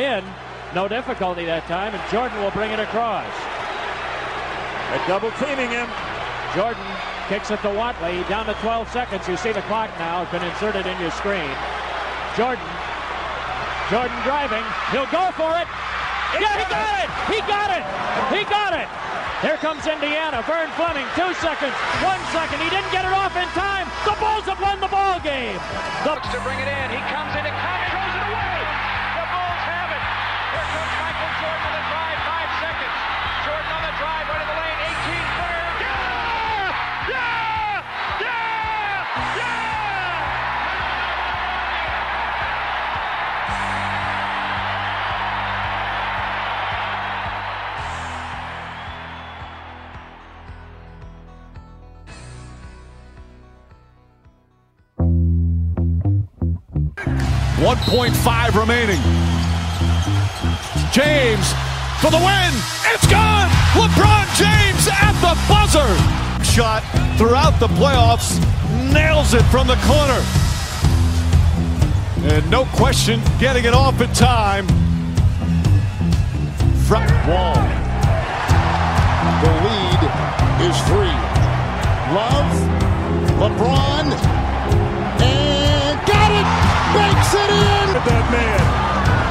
In, no difficulty that time, and Jordan will bring it across. They're double teaming him. Jordan kicks it to Watley, down to 12 seconds. You see the clock now It's been inserted in your screen. Jordan, Jordan driving, he'll go for it. Yeah, he got it! He got it! He got it! Here comes Indiana. Vern Fleming, two seconds, one second. He didn't get it off in time. The Bulls have won the ball game. The Looks to bring it in. He comes in and drive, right the lane. 18 footer. Yeah! Yeah! Yeah! Yeah! One point five remaining. James for the win. It's gone. LeBron James at the buzzer. Shot throughout the playoffs. Nails it from the corner. And no question, getting it off in time. Front Wall. The lead is three. Love, LeBron, and got it! Banks it in! Look at that man.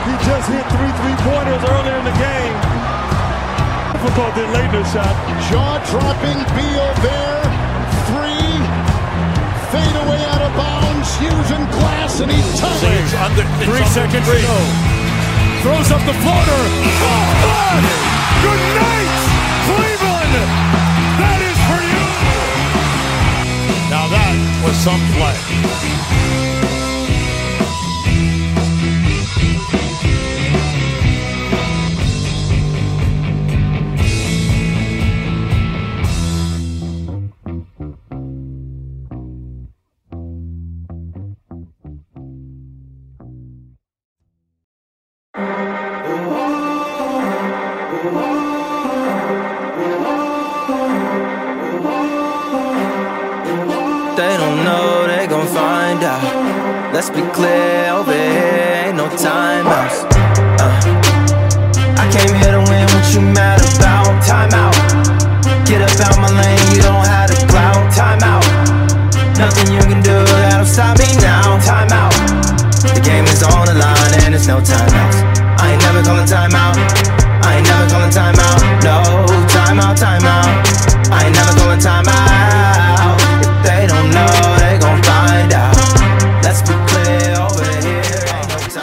He just hit three three-pointers earlier in the game. Difficult in late in the shot. Jaw-dropping Beal there. Three. Fade away out of bounds. Using glass, and he ties it. Under, Three seconds to go. Throws up the floater. Oh, God! Good night, Cleveland! That is for you! Now that was some play. Clear, over here ain't no timeouts. Uh. I came here to win, what you mad about? Time out. Get up out my lane, you don't have to clout. Time out. Nothing you can do that'll stop me now. Time out. The game is on the line and it's no timeouts. I ain't never calling time out. I ain't never calling time out. No, timeout, timeout.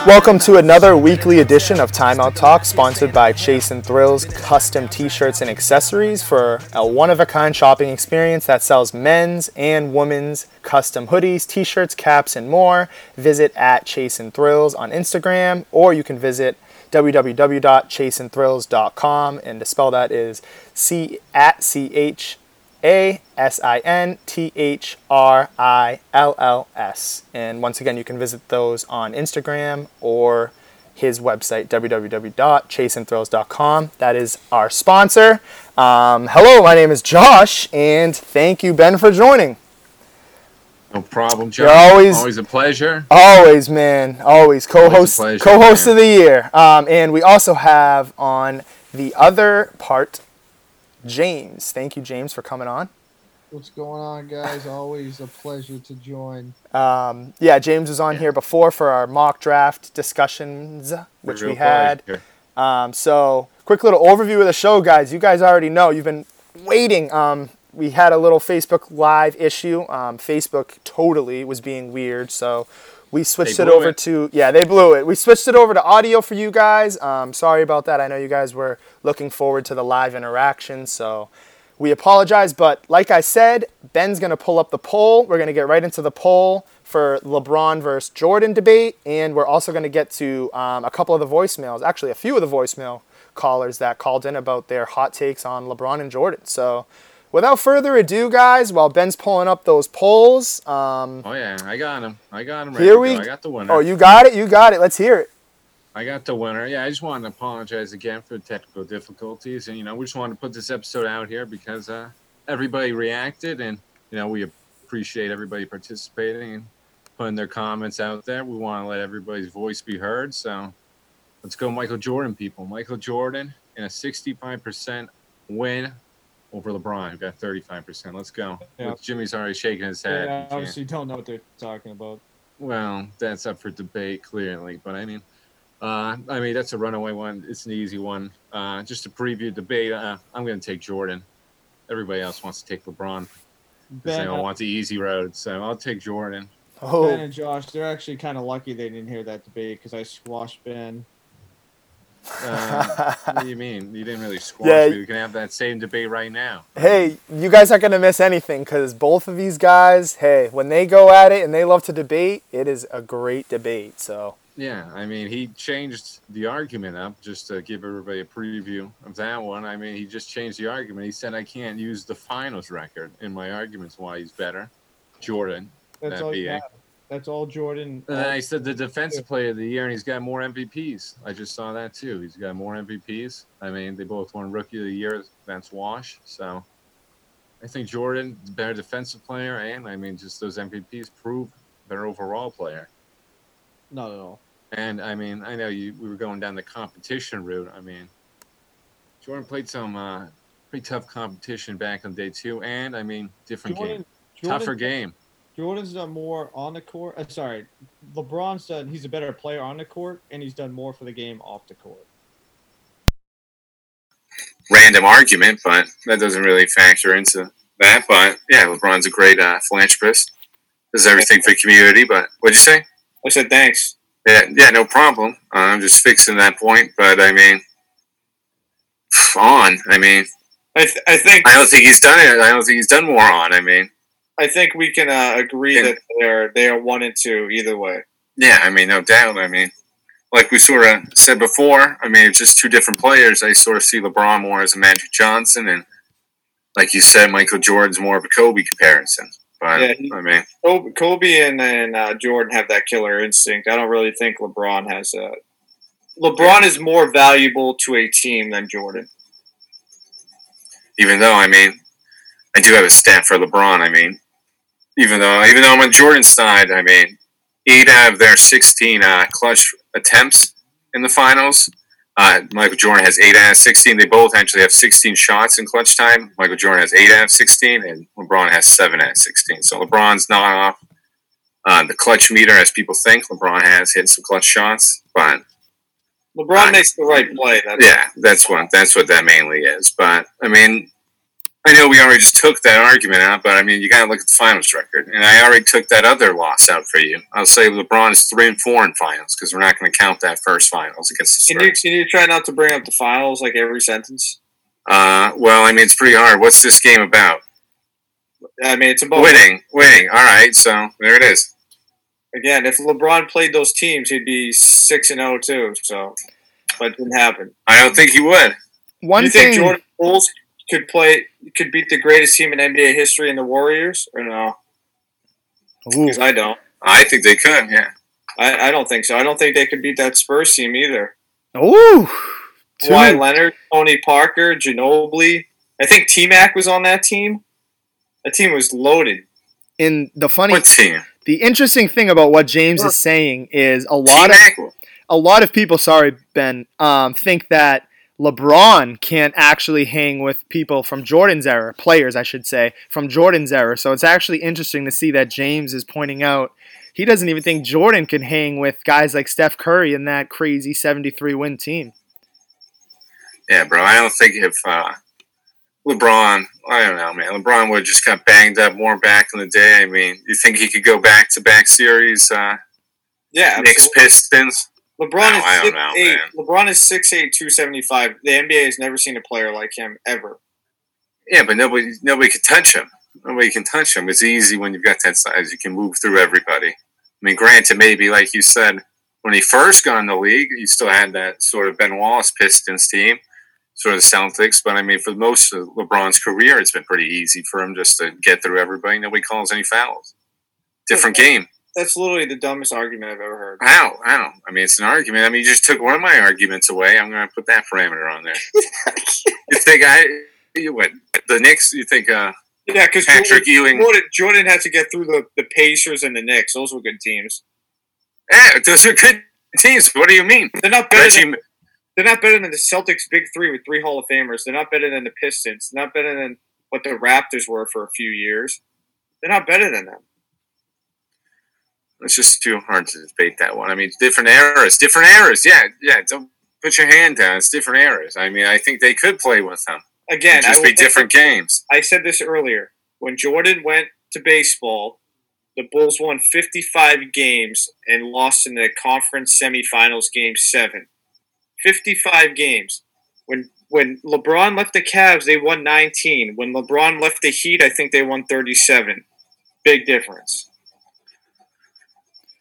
Welcome to another weekly edition of Timeout Talk, sponsored by Chase and Thrills custom t shirts and accessories for a one of a kind shopping experience that sells men's and women's custom hoodies, t shirts, caps, and more. Visit at Chase and Thrills on Instagram, or you can visit www.chaseandthrills.com, and to spell that is C at C H a S I N T H R I L L S. And once again, you can visit those on Instagram or his website, www.chaseandthrills.com. That is our sponsor. Um, hello, my name is Josh, and thank you, Ben, for joining. No problem, Josh. You're always- always a pleasure. Always, man. Always co-host, pleasure, co-host man. of the year. Um, and we also have on the other part, James. Thank you, James, for coming on. What's going on, guys? Always a pleasure to join. Um, yeah, James was on here before for our mock draft discussions, which we had. Um, so, quick little overview of the show, guys. You guys already know. You've been waiting. Um, we had a little Facebook Live issue. Um, Facebook totally was being weird, so we switched it over it. to yeah, they blew it. We switched it over to audio for you guys. Um, sorry about that. I know you guys were looking forward to the live interaction, so we apologize. But like I said, Ben's gonna pull up the poll. We're gonna get right into the poll for LeBron versus Jordan debate, and we're also gonna get to um, a couple of the voicemails. Actually, a few of the voicemail callers that called in about their hot takes on LeBron and Jordan. So. Without further ado, guys, while Ben's pulling up those polls, um, Oh yeah, I got him. I got him. here we. go. I got the winner. Oh, you got it. You got it. Let's hear it. I got the winner. Yeah, I just wanted to apologize again for the technical difficulties, and you know, we just wanted to put this episode out here because uh, everybody reacted, and you know, we appreciate everybody participating and putting their comments out there. We want to let everybody's voice be heard, so Let's go, Michael Jordan, people. Michael Jordan in a 65% win over LeBron, who got 35%. Let's go. Yeah. Jimmy's already shaking his head. Yeah, He can't- obviously don't know what they're talking about. Well, that's up for debate, clearly. But I mean, uh, I mean that's a runaway one. It's an easy one. Uh, just to preview debate, uh, I'm going to take Jordan. Everybody else wants to take LeBron. 'cause They Ben, all uh, want the easy road, so I'll take Jordan. Ben Oh, and Josh, they're actually kind of lucky they didn't hear that debate because I squashed Ben. Uh, what do you mean? You didn't really squash Yeah. me. We can have that same debate right now. hey, you guys aren't gonna miss anything because both of these guys, hey, when they go at it and they love to debate, it is a great debate. So Yeah, I mean, he changed the argument up just to give everybody a preview of that one. I mean, he just changed the argument. He said I can't use the finals record in my arguments why he's better. Jordan. That's That all you being. have. That's all Jordan. And then I said the defensive player of the year, and he's got more MVPs. I just saw that too. He's got more MVPs. I mean, they both won Rookie of the Year. That's wash. So I think Jordan, better defensive player, and I mean, just those MVPs prove better overall player. Not at all. And I mean, I know you we were going down the competition route. I mean, Jordan played some uh, pretty tough competition back on day two, and I mean, different Jordan, game, Jordan, tougher game. Jordan's done more on the court. Uh, sorry, LeBron's done. He's a better player on the court, and he's done more for the game off the court. random argument, but that doesn't really factor into that. But yeah, LeBron's a great uh, philanthropist. Does everything for the community. But what'd you say? I said thanks. Yeah, yeah, no problem. Uh, I'm just fixing that point. But I mean, on. I mean, I, th- I think I don't think he's done it. I don't think he's done more on. I mean, I think we can uh, agree that they're they are one and two either way. yeah, I mean, no doubt. I mean, like we sort of said before, I mean, it's just two different players. I sort of see LeBron more as a Magic Johnson, and like you said, Michael Jordan's more of a Kobe comparison. But Yeah, he- I mean, Kobe, Kobe and, and uh, Jordan have that killer instinct. I don't really think LeBron has a. LeBron is more valuable to a team than Jordan. even though I mean, I do have a stat for LeBron. I mean, even though even though I'm on Jordan's side, I mean, eight out of their 16 uh, clutch attempts in the finals. Uh, Michael Jordan has eight out of 16. They both actually have 16 shots in clutch time. Michael Jordan has eight out of 16, and LeBron has seven out of 16. So LeBron's not off uh, the clutch meter as people think. LeBron has hit some clutch shots, but LeBron Uh, makes the right play. That's yeah, that's what that's what that mainly is. But I mean, I know we already just took that argument out, but I mean, you got to look at the finals record, and I already took that other loss out for you. I'll say LeBron is three and four in finals because we're not going to count that first finals against the Can you Spurs. can you try not to bring up the finals like every sentence? Uh, well, I mean, it's pretty hard. What's this game about? I mean, it's about Winning, winning. All right, so there it is. again. If LeBron played those teams, he'd be six and zero too. So, but it didn't happen. I don't think he would. one you thing, think Jordan Bulls could play could beat the greatest team in NBA history in the Warriors or no? Because I don't. I think they could. Yeah. I, I don't think so. I don't think they could beat that Spurs team either. ooh, Kawhi Leonard, Tony Parker, Ginobili. I think T Mac was on that team. That team was loaded. In the funny, What team? the interesting thing about what James is saying is a lot of T-Mac? a lot of people, sorry Ben, um, think that LeBron can't actually hang with people from Jordan's era, players I should say, from Jordan's era. So it's actually interesting to see that James is pointing out he doesn't even think Jordan can hang with guys like Steph Curry in that crazy 73 win team. Yeah, bro. I don't think if uh, LeBron, I don't know, man. LeBron would have just got banged up more back in the day. I mean, you think he could go back to back series? Uh, Yeah, Knicks. Pistons. LeBron is I six know, eight. man. LeBron is 6'8", 275. The NBA has never seen a player like him ever. Yeah, but nobody nobody can touch him. Nobody can touch him. It's easy when you've got that size. You can move through everybody. I mean, granted, maybe like you said, when he first got in the league, you still had that sort of Ben Wallace Pistons team, sort of the Celtics. But I mean, for most of LeBron's career, it's been pretty easy for him just to get through everybody. Nobody calls any fouls. Different game. That's literally the dumbest argument I've ever heard. How? How? I mean, it's an argument. I mean, you just took one of my arguments away. I'm going to put that parameter on there. you think I? You what? The Knicks? You think uh, Yeah, because Patrick Jordan, Ewing? Jordan, Jordan had to get through the, the Pacers and the Knicks. Those were good teams. Yeah, those are good teams. What do you mean? They're not better. Reggie, Than, they're not better than the Celtics' big three with three Hall of Famers. They're not better than the Pistons. They're not better than what the Raptors were for a few years. They're not better than them. It's just too hard to debate that one. I mean, different eras, different eras. Yeah, yeah. Don't put your hand down. It's different eras. I mean, I think they could play with them. Again, It'd just be different games. I said this earlier. When Jordan went to baseball, the Bulls won 55 games and lost in the conference semifinals game 7. 55 games. When when LeBron left the Cavs, they won 19. When LeBron left the Heat, I think they won 37. Big difference.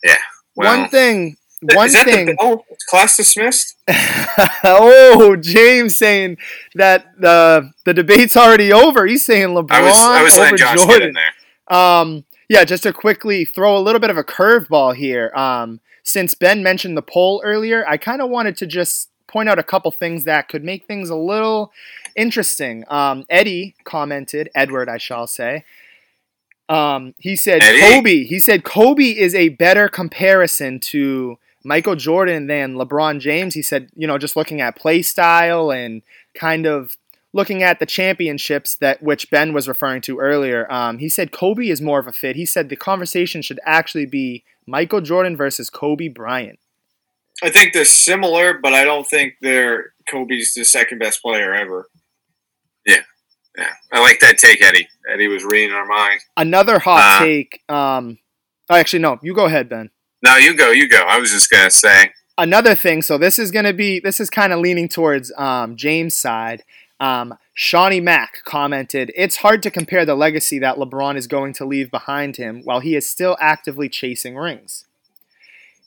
Yeah. Well, one thing. One thing. The, oh, class dismissed. oh, James saying that the the debate's already over. He's saying LeBron I was I was over Jordan. get in there. Um, yeah, just to quickly throw a little bit of a curveball here. Um, since Ben mentioned the poll earlier, I kind of wanted to just point out a couple things that could make things a little interesting. Um, Eddie commented, Edward, I shall say. Um, he said Eddie? Kobe. He said Kobe is a better comparison to Michael Jordan than LeBron James. He said, you know, just looking at play style and kind of looking at the championships that which Ben was referring to earlier, um, he said Kobe is more of a fit. He said the conversation should actually be Michael Jordan versus Kobe Bryant. I think they're similar, but I don't think they're Kobe's the second best player ever. Yeah, I like that take, Eddie. Eddie was reading our mind. Another hot Uh, take. Um, oh, actually, no, you go ahead, Ben. No, you go, you go. I was just gonna say. Another thing. So this is gonna be. This is kind of leaning towards um, James' side. Um, Shawnee Mack commented, "It's hard to compare the legacy that LeBron is going to leave behind him while he is still actively chasing rings."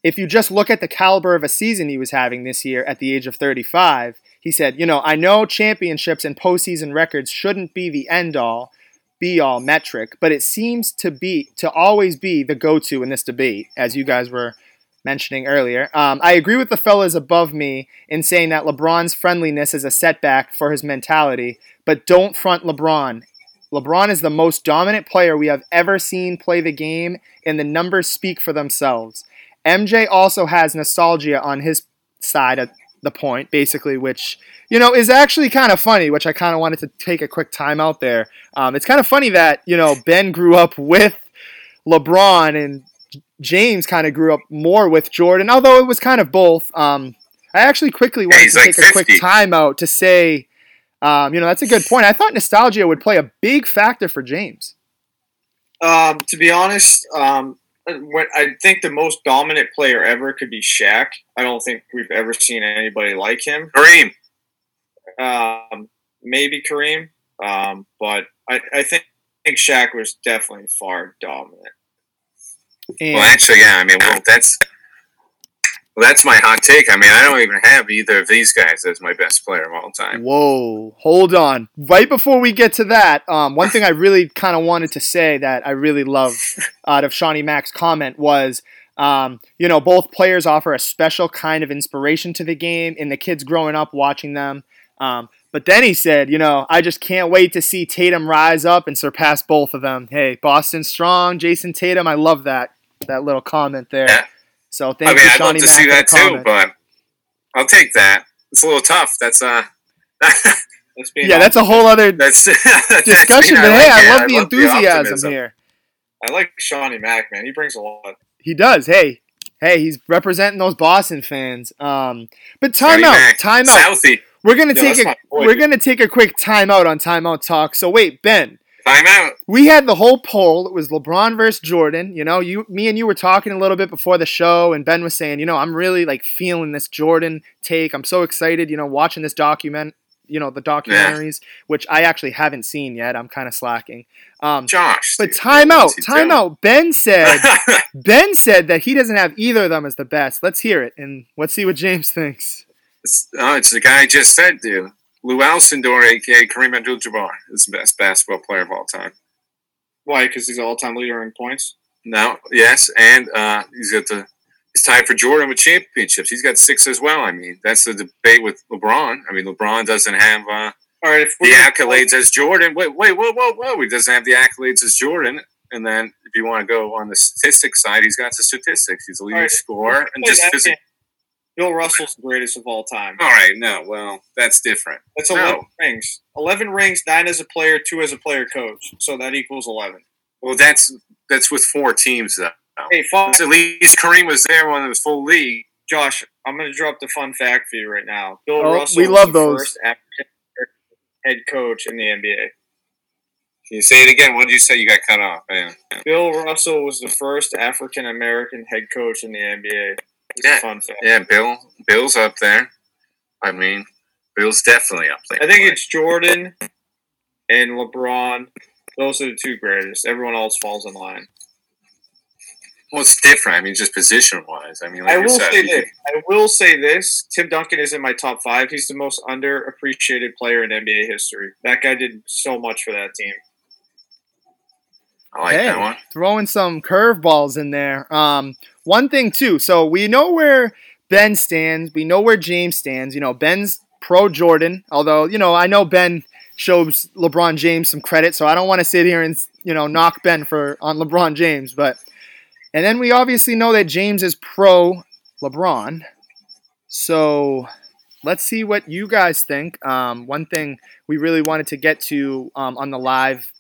if you just look at the caliber of a season he was having this year at the age of 35, he said, You know, I know championships and postseason records shouldn't be the end all, be all metric, but it seems to be to always be the go to in this debate, as you guys were mentioning earlier. Um, I agree with the fellas above me in saying that LeBron's friendliness is a setback for his mentality, but don't front LeBron. LeBron is the most dominant player we have ever seen play the game, and the numbers speak for themselves. MJ also has nostalgia on his side of the point, basically, which you know is actually kind of funny. Which I kind of wanted to take a quick time out there. Um, it's kind of funny that you know Ben grew up with LeBron and James kind of grew up more with Jordan, although it was kind of both. Um, I actually quickly wanted he's to like take a quick 50. time out to say, um, you know, that's a good point. I thought nostalgia would play a big factor for James. Um, to be honest, um, when, I think the most dominant player ever could be Shaq. I don't think we've ever seen anybody like him. Kareem. Um, maybe Kareem, um, but I, I think, I think Shaq was definitely far dominant. And Well, actually, yeah. I mean, well, that's well, that's my hot take. I mean, I don't even have either of these guys as my best player of all time. Whoa, hold on. Right before we get to that, um, one thing I really kind of wanted to say that I really love out of Shawnee Mack's comment was, um, you know, both players offer a special kind of inspiration to the game and the kids growing up watching them. Um, but then he said, you know, I just can't wait to see Tatum rise up and surpass both of them. Hey, Boston strong, Jayson Tatum. I love that that little comment there. Yeah. So thank I mean, you, I'd love to Mack, see that too, but I'll take that. It's a little tough. That's uh, That's yeah, that's a whole other that's discussion. I But hey, I it. love the enthusiasm optimism. here. I like Shawnee Mack, man. He brings a lot. He does. Hey, hey, he's representing those Boston fans. Um, but time Johnny out, time out. Southie. We're gonna take a boy, we're dude. gonna take a quick timeout on timeout talk. So wait, Ben, Time out. we had the whole poll. It was LeBron versus Jordan. You know, you, me, and you were talking a little bit before the show, and Ben was saying, you know, I'm really like feeling this Jordan take. I'm so excited. You know, watching this document. You know, the documentaries, which I actually haven't seen yet. I'm kind of slacking. Um, Josh. but time out, time out. Ben said Ben said that he doesn't have either of them as the best. Let's hear it, and let's see what James thinks. It's, oh, it's the guy I just said, dude. Lou Alcindor, aka Kareem Abdul-Jabbar, is the best basketball player of all time. Why? Because he's all-time leader in points. No, yes, and uh, he's got the he's tied for Jordan with championships. He's got six as well. I mean, that's the debate with LeBron. I mean, LeBron doesn't have uh, All right, the accolades as Jordan. Wait, wait, whoa, whoa, whoa! He doesn't have the accolades as Jordan. And then, if you want to go on the statistics side, he's got the statistics. He's a leading right. scorer and just that physical. game. Bill Russell's the greatest of all time. All right, no, well, that's different. That's No. 11 rings. 11 rings, 9 as a player, 2 as a player coach. So that equals 11. Well, that's that's with four teams though. Hey, fun, At least Kareem was there when it was full league. Josh, I'm going to drop the fun fact for you right now. Bill Oh, Russell we was love the those. first African American head coach in the NBA. Can you say it again? What did you say? You got cut off. Yeah. Bill Russell was the first African American head coach in the NBA. It's Yeah. a fun fact. Yeah, Bill. Bill's up there. I mean, Bill's definitely up there. I think it's Jordan and LeBron. Those are the two greatest. Everyone else falls in line. well, it's different. I mean, just position wise. I mean, like I will said, say you this. I will say this. Tim Duncan is in my top five. He's the most underappreciated player in NBA history. That guy did so much for that team. I like hey, that one. throwing some curveballs in there. Um, one thing too. So we know where Ben stands. We know where James stands. You know, Ben's pro Jordan. Although you know, I know Ben shows LeBron James some credit, so I don't want to sit here and you know knock Ben for on LeBron James. But and then we obviously know that James is pro LeBron. So let's see what you guys think. Um, one thing we really wanted to get to um, on the live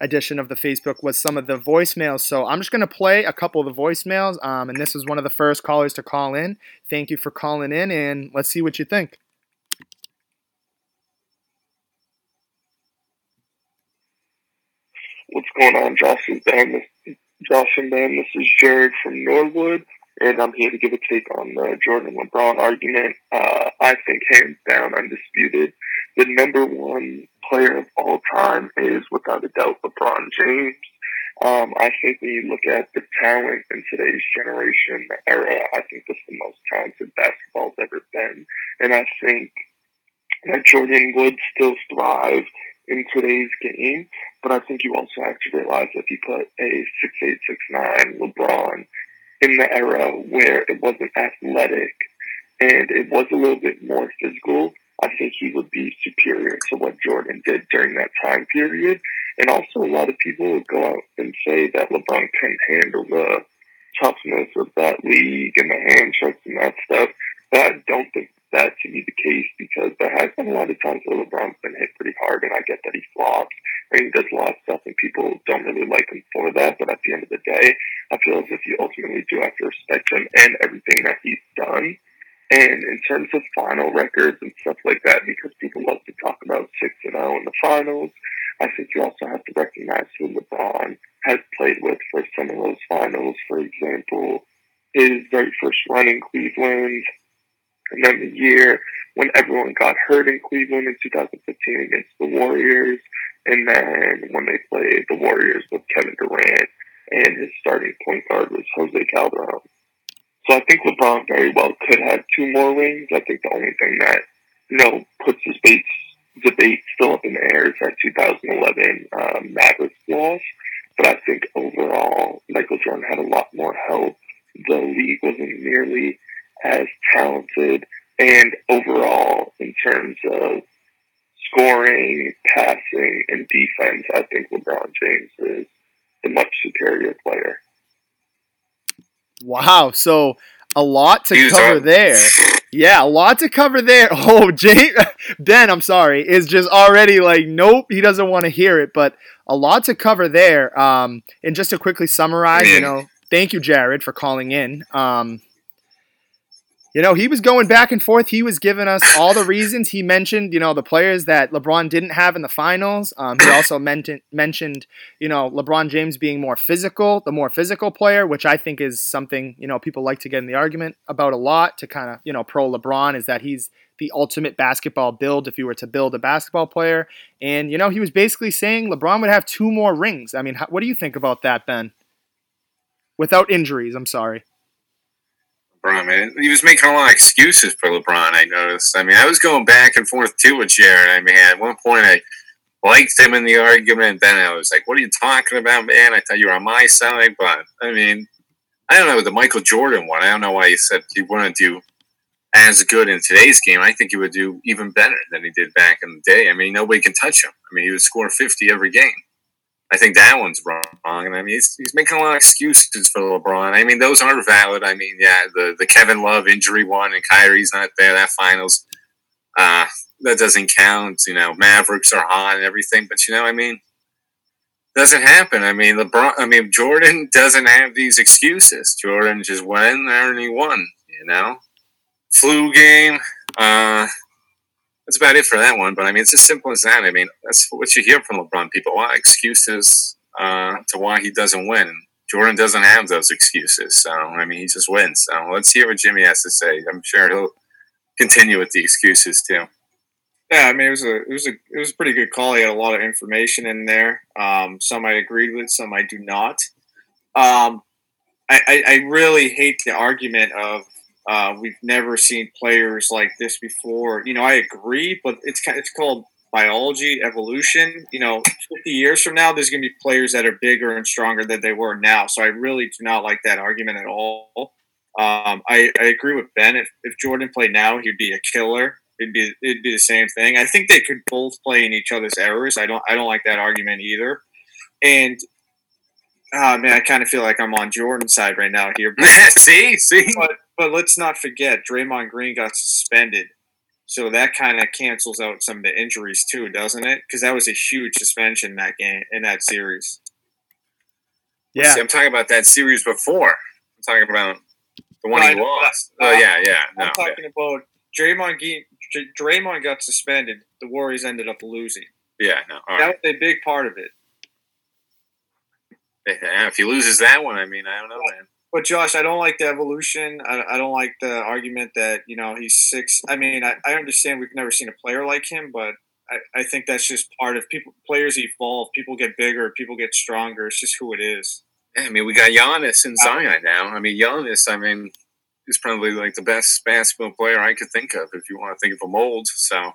edition of the Facebook was some of the voicemails. So I'm just going to play a couple of the voicemails. Um, and this is one of the first callers to call in. Thank you for calling in, and let's see what you think. What's going on, Josh and Ben? This, Josh and Ben, this is Jared from Norwood, and I'm here to give a take on the Jordan LeBron argument. Uh, I think hands down, undisputed, the number one player of all time is without a doubt LeBron James. Um, I think when you look at the talent in today's generation, era, I think this is the most talented basketball's ever been. And I think that Jordan would still thrive in today's game. But I think you also have to realize if you put a six eight six nine LeBron in the era where it wasn't athletic and it was a little bit more physical, I think he would be superior to what Jordan did during that time period. And also, a lot of people would go out and say that LeBron can handle the toughness of that league and the hand checks and that stuff. But I don't think that to be the case because there has been a lot of times where LeBron's been hit pretty hard, and I get that he flops and he does a lot of stuff, and people don't really like him for that. But at the end of the day, I feel as if you ultimately do have to respect him and everything that he's done. And in terms of final records and stuff like that, because people love to talk about 6 and 0 in the finals, I think you also have to recognize who LeBron has played with for some of those finals. For example, his very first run in Cleveland, and then the year when everyone got hurt in Cleveland in 2015 against the Warriors, and then when they played the Warriors with Kevin Durant, and his starting point guard was Jose Calderon. So I think LeBron very well could have two more rings. I think the only thing that, you know, puts his debate, debate still up in the air is that 2011 um, Mavericks loss. But I think overall, Michael Jordan had a lot more help. The league wasn't nearly as talented. And overall, in terms of scoring, passing, and defense, I think LeBron James is the much superior player. Wow. So a lot to He's cover there. Yeah, a lot to cover there. Oh, James, Ben, I'm sorry, is just already like, nope, he doesn't want to hear it. But a lot to cover there. Um, and just to quickly summarize, you know, thank you, Jared, for calling in. Um, you know, he was going back and forth. He was giving us all the reasons. He mentioned, you know, the players that LeBron didn't have in the finals. Um, he also mentioned, mentioned, you know, LeBron James being more physical, the more physical player, which I think is something, you know, people like to get in the argument about a lot to kind of, you know, pro LeBron is that he's the ultimate basketball build if you were to build a basketball player. And, you know, he was basically saying LeBron would have two more rings. I mean, how, what do you think about that, Ben? Without injuries, I'm sorry. LeBron, man. He was making a lot of excuses for LeBron, I noticed. I mean, I was going back and forth too with Jared. I mean, at one point I liked him in the argument, then I was like, what are you talking about, man? I thought you were on my side. But, I mean, I don't know, the Michael Jordan one, I don't know why he said he wouldn't do as good in today's game. I think he would do even better than he did back in the day. I mean, nobody can touch him. I mean, he would score 50 every game. I think that one's wrong. And I mean, he's, he's making a lot of excuses for LeBron. I mean, those are valid. I mean, yeah, the, the Kevin Love injury one and Kyrie's not there. That finals, uh, that doesn't count. You know, Mavericks are hot and everything, but you know, I mean, doesn't happen. I mean, LeBron. I mean, Jordan doesn't have these excuses. Jordan just went there and he won. You know, flu game. Uh, that's about it for that one. But I mean, it's as simple as that. I mean, that's what you hear from LeBron. People want excuses uh, to why he doesn't win. Jordan doesn't have those excuses. So I mean, he just wins. So let's hear what Jimmy has to say. I'm sure he'll continue with the excuses too. Yeah, I mean it was a it was a it was a pretty good call. He had a lot of information in there. Um, some I agreed with, some I do not. Um, I, I, I really hate the argument of uh, we've never seen players like this before. You know, I agree, but it's it's called biology, evolution. You know, 50 years from now, there's going to be players that are bigger and stronger than they were now. So I really do not like that argument at all. Um, I, I agree with Ben. If, if Jordan played now, he'd be a killer it'd be it'd be the same thing. I think they could both play in each other's errors. I don't I don't like that argument either. And uh, man, I kind of feel like I'm on Jordan's side right now here. But, see, see. But, but let's not forget, Draymond Green got suspended, so that kind of cancels out some of the injuries too, doesn't it? Because that was a huge suspension in that game in that series. Yeah, see, I'm talking about that series before. I'm talking about the one No, he lost. but, oh uh, yeah, yeah. I'm No, talking about Draymond. Ge- Draymond got suspended. The Warriors ended up losing. yeah, yeah. No. All That right. was a big part of it. Yeah, if he loses that one, I mean, I don't know, man. But Josh, I don't like the evolution. I, I don't like the argument that you know he's six. I mean, I, I understand we've never seen a player like him, but I, I think that's just part of people. Players evolve. People get bigger. People get stronger. It's just who it is. Yeah, I mean, we got Giannis and uh, Zion now. I mean, Giannis, I mean, is probably like the best basketball player I could think of if you want to think of a mold. So,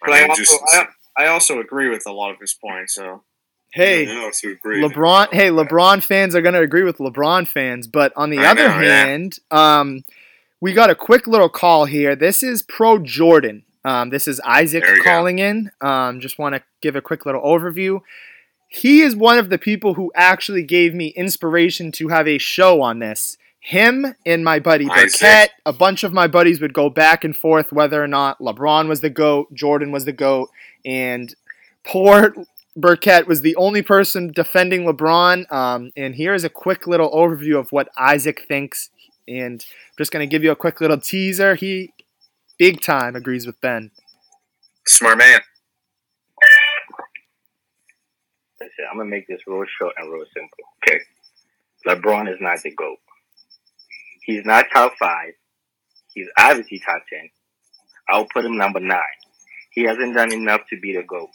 But I, mean, also just- I, I also agree with a lot of his points. So Hey. LeBron. Hey, LeBron fans are going to agree with LeBron fans, but on the I other know, yeah. hand, um, we got a quick little call here. This is pro Jordan. Um, this is Isaac you go. calling in. Um, just want to give a quick little overview. He is one of the people who actually gave me inspiration to have a show on this. Him and my buddy Burkett, a bunch of my buddies would go back and forth whether or not LeBron was the GOAT, Jordan was the GOAT, and poor Burkett was the only person defending LeBron. Um, and here's a quick little overview of what Isaac thinks. And I'm just going to give you a quick little teaser. He big time agrees with Ben. Smart man. Listen, I'm gonna make this real short and real simple. Okay, LeBron is not the goat. He's not top five. He's obviously top ten. I'll put him number nine. He hasn't done enough to be the goat.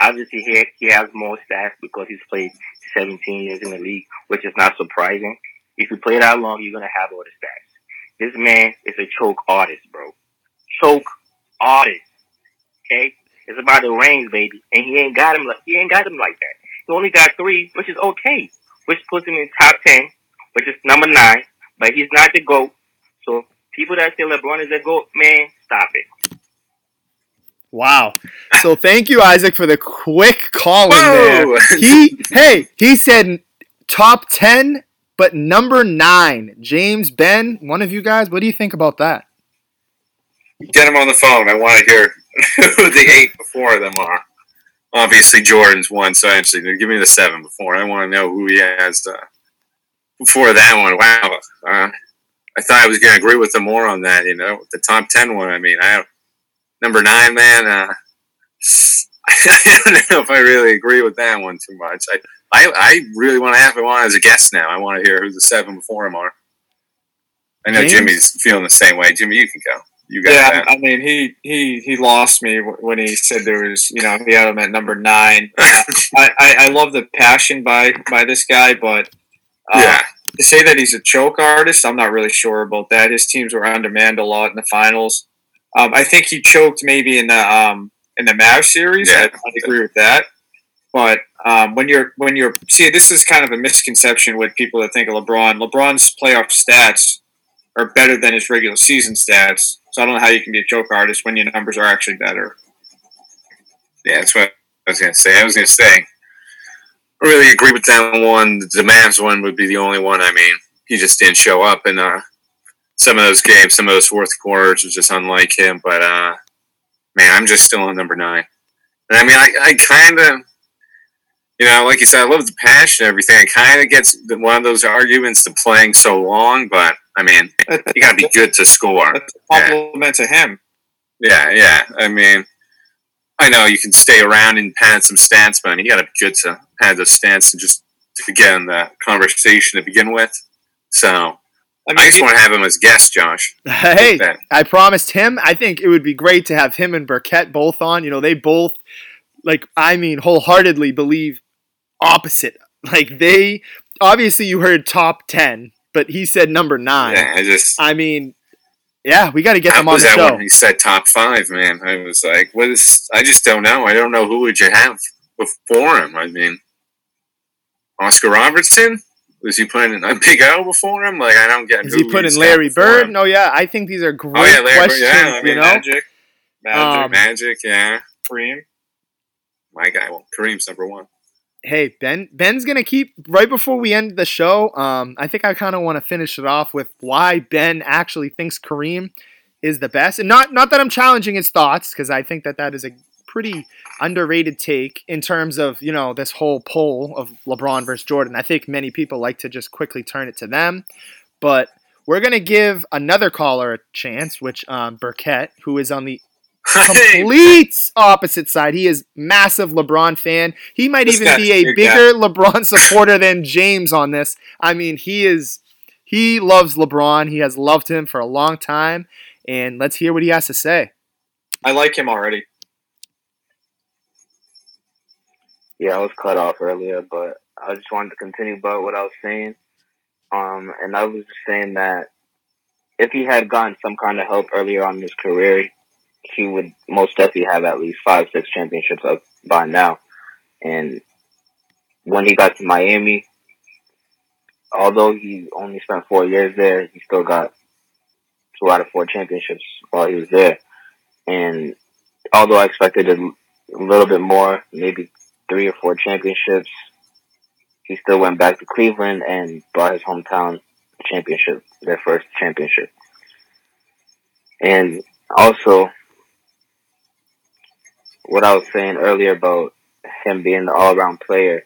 Obviously, he he has more stats because he's played 17 years in the league, which is not surprising. If you play that long, you're gonna have all the stats. This man is a choke artist, bro. Choke artist. Okay, it's about the range, baby, and he ain't got him like he ain't got him like that. He only got three, which is okay, which puts him in top ten, which is number nine. But he's not the goat. So people that say LeBron is the goat, man, stop it. Wow. So thank you, Isaac, for the quick call in there. He hey, he said top ten, but number nine. James, Ben, one of you guys, what do you think about that? Get him on the phone. I want to hear who the eight before them are. Obviously, Jordan's one, so I'm actually, give me the seven before. I want to know who he has uh, before that one. Wow. Uh, I thought I was going to agree with him more on that, you know, the top 10 one. I mean, I number nine, man, uh, I don't know if I really agree with that one too much. I, I, I really want to have him on as a guest now. I want to hear who the seven before him are. I know James? Jimmy's feeling the same way. Jimmy, you can go. You got yeah, that. I mean he he he lost me when he said there was you know he had him at number nine. I, I I love the passion by by this guy, but uh, Yeah. to say that he's a choke artist, I'm not really sure about that. His teams were undermanned a lot in the finals. Um, I think he choked maybe in the um, in the Mavs series. Yeah. I, I agree with that. But um, when you're when you're see, this is kind of a misconception with people that think of LeBron. LeBron's playoff stats are better than his regular season stats. So I don't know how you can be a choke artist when your numbers are actually better. Yeah, that's what I was gonna say. I was gonna say. I really agree with that one. The Mavs one would be the only one. I mean, he just didn't show up in uh, some of those games. Some of those fourth quarters was just unlike him. But uh, man, I'm just still on number nine. And I mean, I, I kind of, you know, like you said, I love the passion and everything. It kind of gets one of those arguments to playing so long, but I mean, you got to be good to score. That's a compliment to him. Yeah, yeah. I mean, I know you can stay around and pad some stats, but I mean, you got to be good to pad those stats and just to get in the conversation to begin with. So I, mean, just he- want to have him as guest, Josh. Hey, I promised him. I think it would be great to have him and Burkett both on. You know, they both, like, I mean, wholeheartedly believe opposite. Like, they obviously you heard top 10, but he said number nine. Yeah, I just I mean, yeah, we got to get How them on was the that show. when he said top five, man? I was like, what is? I just don't know. I don't know who would you have before him. I mean, Oscar Robertson was he putting a Big O before him? Like, I don't get. Is he putting Larry Bird? No, yeah, I think these are great Oh yeah, Larry questions. Bird. Yeah, I mean, you know, Magic, Magic, Um, Magic. Yeah, Kareem. my guy. Well, Kareem's number one. hey Ben Ben's gonna keep right before we end the show. Um, I think I kind of want to finish it off with why Ben actually thinks Kareem is the best, and not not that I'm challenging his thoughts because I think that that is a pretty underrated take in terms of you know this whole poll of LeBron versus Jordan. I think many people like to just quickly turn it to them, but we're gonna give another caller a chance, which um, Burkett, who is on the complete opposite side. He is massive LeBron fan. He might This even be a a big bigger LeBron supporter than James on this. I mean, he is he loves LeBron. He has loved him for a long time. And let's hear what he has to say. I like him already. Yeah, I was cut off earlier, but I just wanted to continue about what I was saying. Um, and I was just saying that if he had gotten some kind of help earlier on in his career, he would most definitely have at least five, six championships up by now. And when he got to Miami, although he only spent four years there, he still got two out of four championships while he was there. And although I expected a, a little bit more, maybe three or four championships, he still went back to Cleveland and brought his hometown championship, their first championship. And also, what I was saying earlier about him being the all around player,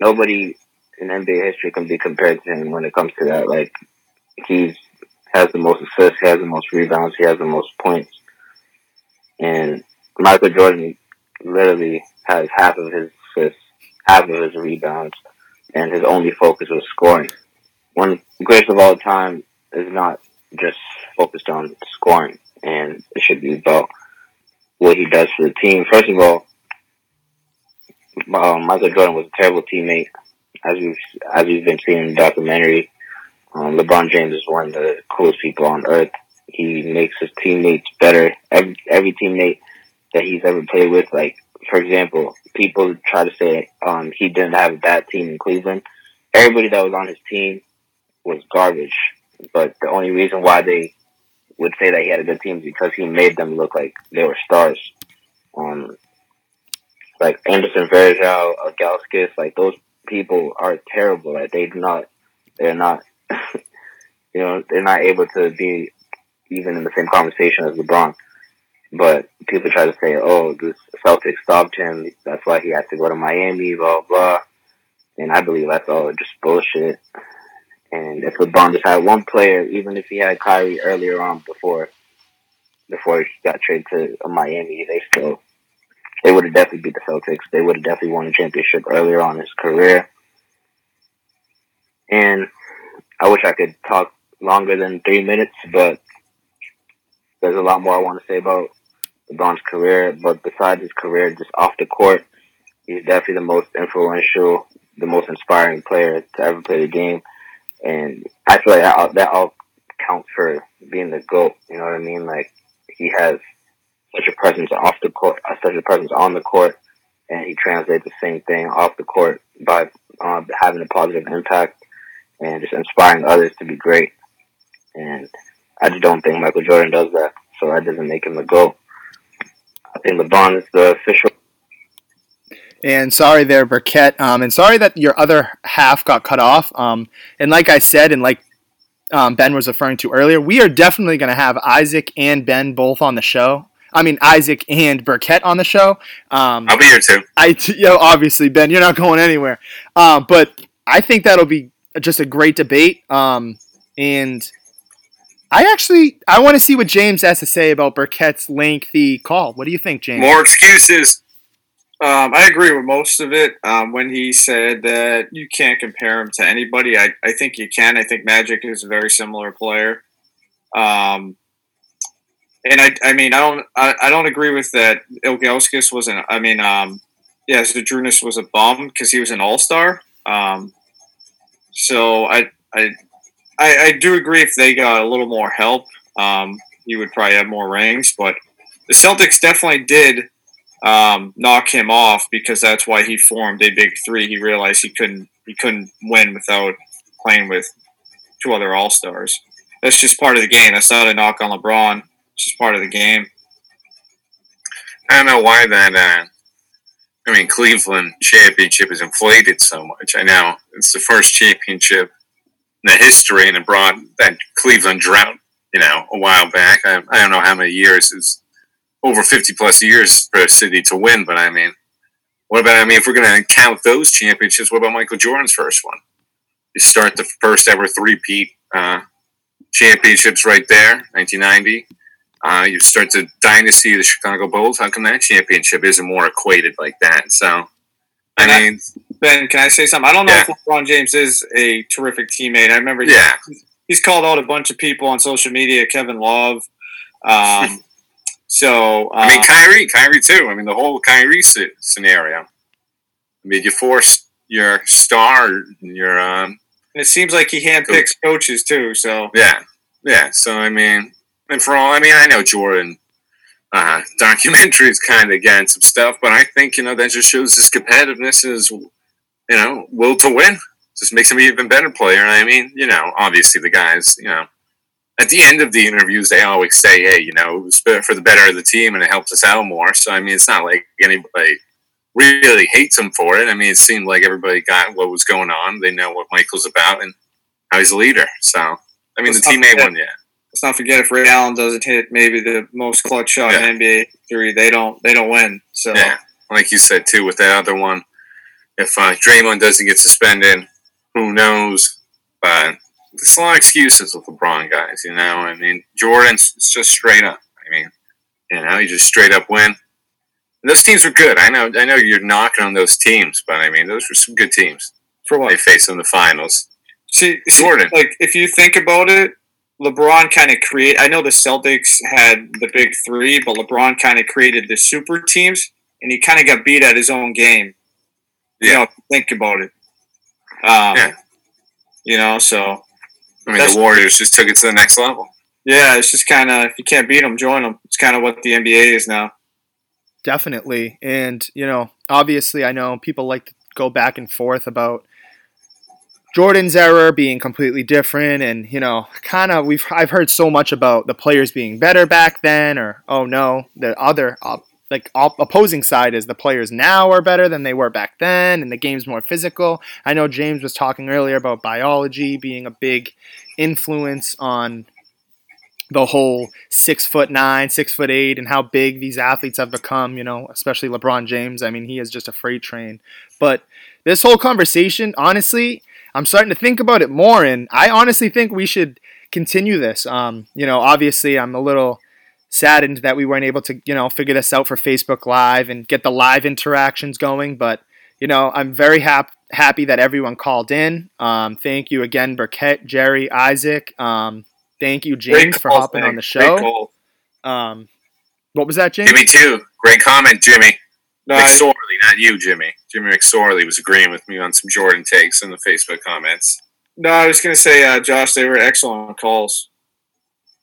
nobody in NBA history can be compared to him when it comes to that. Like, he has the most assists, he has the most rebounds, he has the most points. And Michael Jordan literally has half of his assists, half of his rebounds, and his only focus was scoring. One greatest of all time is not just focused on scoring, and it should be about what he does for the team. First of all, um, Michael Jordan was a terrible teammate, as we've as we've been seeing in the documentary. Um, LeBron James is one of the coolest people on earth. He makes his teammates better. Every every teammate that he's ever played with, like for example, people try to say um, he didn't have a bad team in Cleveland. Everybody that was on his team was garbage. But the only reason why they would say that he had a good team is because he made them look like they were stars. Um, like Anderson Varejao, uh, Galskis, like those people are terrible. Like they do not, they're not, you know, they're not able to be even in the same conversation as LeBron. But people try to say, oh, this Celtics stopped him. That's why he had to go to Miami, blah, blah. And I believe that's all just bullshit. And if LeBron just had one player, even if he had Kyrie earlier on before, before he got traded to Miami, they still, they would have definitely beat the Celtics. They would have definitely won a championship earlier on in his career. And I wish I could talk longer than three minutes, but there's a lot more I want to say about LeBron's career. But besides his career, just off the court, he's definitely the most influential, the most inspiring player to ever play the game. And I feel like that all, counts for being the GOAT. You know what I mean? Like, he has such a presence off the court, uh, such a presence on the court, and he translates the same thing off the court by uh, having a positive impact and just inspiring others to be great. And I just don't think Michael Jordan does that, so that doesn't make him the GOAT. I think LeBron is the official. And sorry there, Burkett. Um, and sorry that your other half got cut off. Um, and like I said, and like um, Ben was referring to earlier, we are definitely going to have Isaac and Ben both on the show. I mean, Isaac and Burkett on the show. Um, I'll be here too. I, you know, obviously, Ben, you're not going anywhere. Um, but I think that'll be just a great debate. Um, and I actually, I want to see what James has to say about Burkett's lengthy call. What do you think, James? More excuses. Um, I agree with most of it. Um, when he said that you can't compare him to anybody, I, I think you can. I think Magic is a very similar player. Um, and I, I mean, I don't, I, I don't agree with that. Ilgauskas was an, I mean, um, yeah, Zydrunas was a bum because he was an all star. Um, so I, I, I, I do agree if they got a little more help, um, he would probably have more rings. But the Celtics definitely did um, knock him off because that's why he formed a big three. He realized he couldn't he couldn't win without playing with two other All Stars. That's just part of the game. That's not a knock on LeBron. It's just part of the game. I don't know why that. Uh, I mean, Cleveland championship is inflated so much. I know it's the first championship the history, and it brought that Cleveland drought. You know, a while back. I, I don't know how many years. It's over fifty plus years for a city to win. But I mean, what about? I mean, if we're going to count those championships, what about Michael Jordan's first one? You start the first ever three-peat uh, championships right there, 1990. Uh, you start the dynasty of the Chicago Bulls. How come that championship isn't more equated like that? So, I mean, Ben, can I say something? I don't know if LeBron James is a terrific teammate. I remember he- Yeah. he's called out a bunch of people on social media, Kevin Love. Um, so, uh, I mean, Kyrie, Kyrie too. I mean, the whole Kyrie scenario. I mean, you force your star, your um, And it seems like he handpicks coaches too. So, yeah, yeah. So I mean, and for all, I mean, I know Jordan uh, documentary is kind of against some stuff, but I think you know that just shows his competitiveness, his you know will to win. Just makes him an even better player. And I mean, you know, obviously the guys, you know, at the end of the interviews, they always say, "Hey, you know, it was for the better of the team, and it helps us out more." So I mean, it's not like anybody really hates him for it. I mean, it seemed like everybody got what was going on. They know what Michael's about and how he's a leader. So I mean, Let's the forget- won, yeah. let's not forget if Ray Allen doesn't hit maybe the most clutch shot in NBA three, they don't they don't win. So, Yeah, like you said too, with that other one, if uh, Draymond doesn't get suspended, who knows? But there's a lot of excuses with LeBron guys. You know, I mean, Jordan's it's just straight up. I mean, you know, you just straight up win. And those teams were good. I know. I know you're knocking on those teams, but I mean, those were some good teams. For what they faced in the finals. See, see, Jordan. like if you think about it, LeBron kind of create. I know the Celtics had the big three, but LeBron kind of created the super teams, and he kind of got beat at his own game. You know, think about it. Um, Yeah. You know, so I mean, the Warriors just took it to the next level. yeah, it's just kind of if you can't beat them, join them. It's kind of what the NBA is now. Definitely. And, you know, obviously, I know people like to go back and forth about Jordan's error being completely different. And, you know, kind of, we've, I've heard so much about the players being better back then, or, oh no, the other, op- like, op- opposing side is the players now are better than they were back then, and the game's more physical. I know James was talking earlier about biology being a big influence on the whole six foot nine, six foot eight, and how big these athletes have become, you know, especially LeBron James. I mean, he is just a freight train. But this whole conversation, honestly, I'm starting to think about it more, and I honestly think we should continue this. Um, you know, obviously, I'm a little saddened that we weren't able to, you know, figure this out for Facebook Live and get the live interactions going, but you know, I'm very hap- happy that everyone called in. Um, thank you again, Burkett, Jerry, Isaac. Um, thank you, James, Great for hopping man. on the show. Um, what was that, James? Jimmy too. Great comment, Jimmy. No, I- McSorley, not you, Jimmy. Jimmy McSorley was agreeing with me on some Jordan takes in the Facebook comments. No, I was gonna say, uh, Josh, they were excellent calls.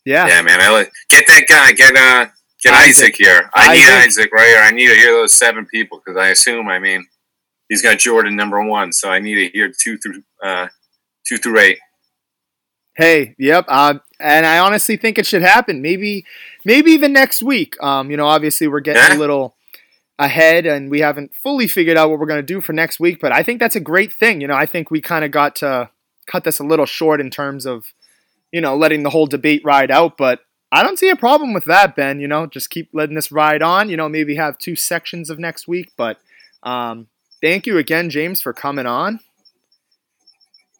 Yeah. Yeah, man. I like get that guy. Get uh, get Isaac, Isaac. here. I need Isaac. Isaac right here. I need to hear those seven people because I assume. I mean, he's got Jordan number one, so I need to hear two through uh, two through eight. Hey, yep. Uh, and I honestly think it should happen. Maybe, maybe even next week. Um, you know, obviously we're getting Yeah. a little ahead and we haven't fully figured out what we're going to do for next week, but I think that's a great thing. You know, I think we kind of got to cut this a little short in terms of, you know, letting the whole debate ride out, but I don't see a problem with that, Ben. You know, just keep letting this ride on. You know, maybe have two sections of next week, but um, thank you again, James, for coming on.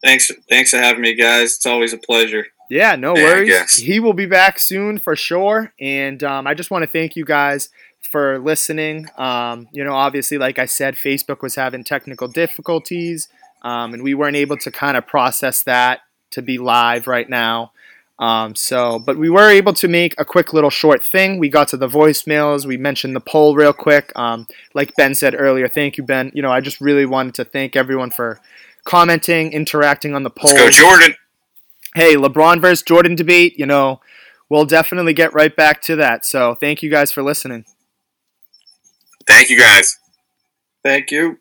Thanks, thanks for having me, guys. It's always a pleasure. Yeah, no Yeah, worries. He will be back soon for sure. And um, I just want to thank you guys for listening. Um, you know, obviously, like I said, Facebook was having technical difficulties, um, and we weren't able to kind of process that to be live right now. Um, so, but we were able to make a quick little short thing. We got to the voicemails. We mentioned the poll real quick. Um, like Ben said earlier, thank you, Ben. You know, I just really wanted to thank everyone for commenting, interacting on the poll. Let's go, Jordan. Hey, LeBron versus Jordan debate. You know, we'll definitely get right back to that. So, thank you guys for listening. Thank you, guys. Thank you.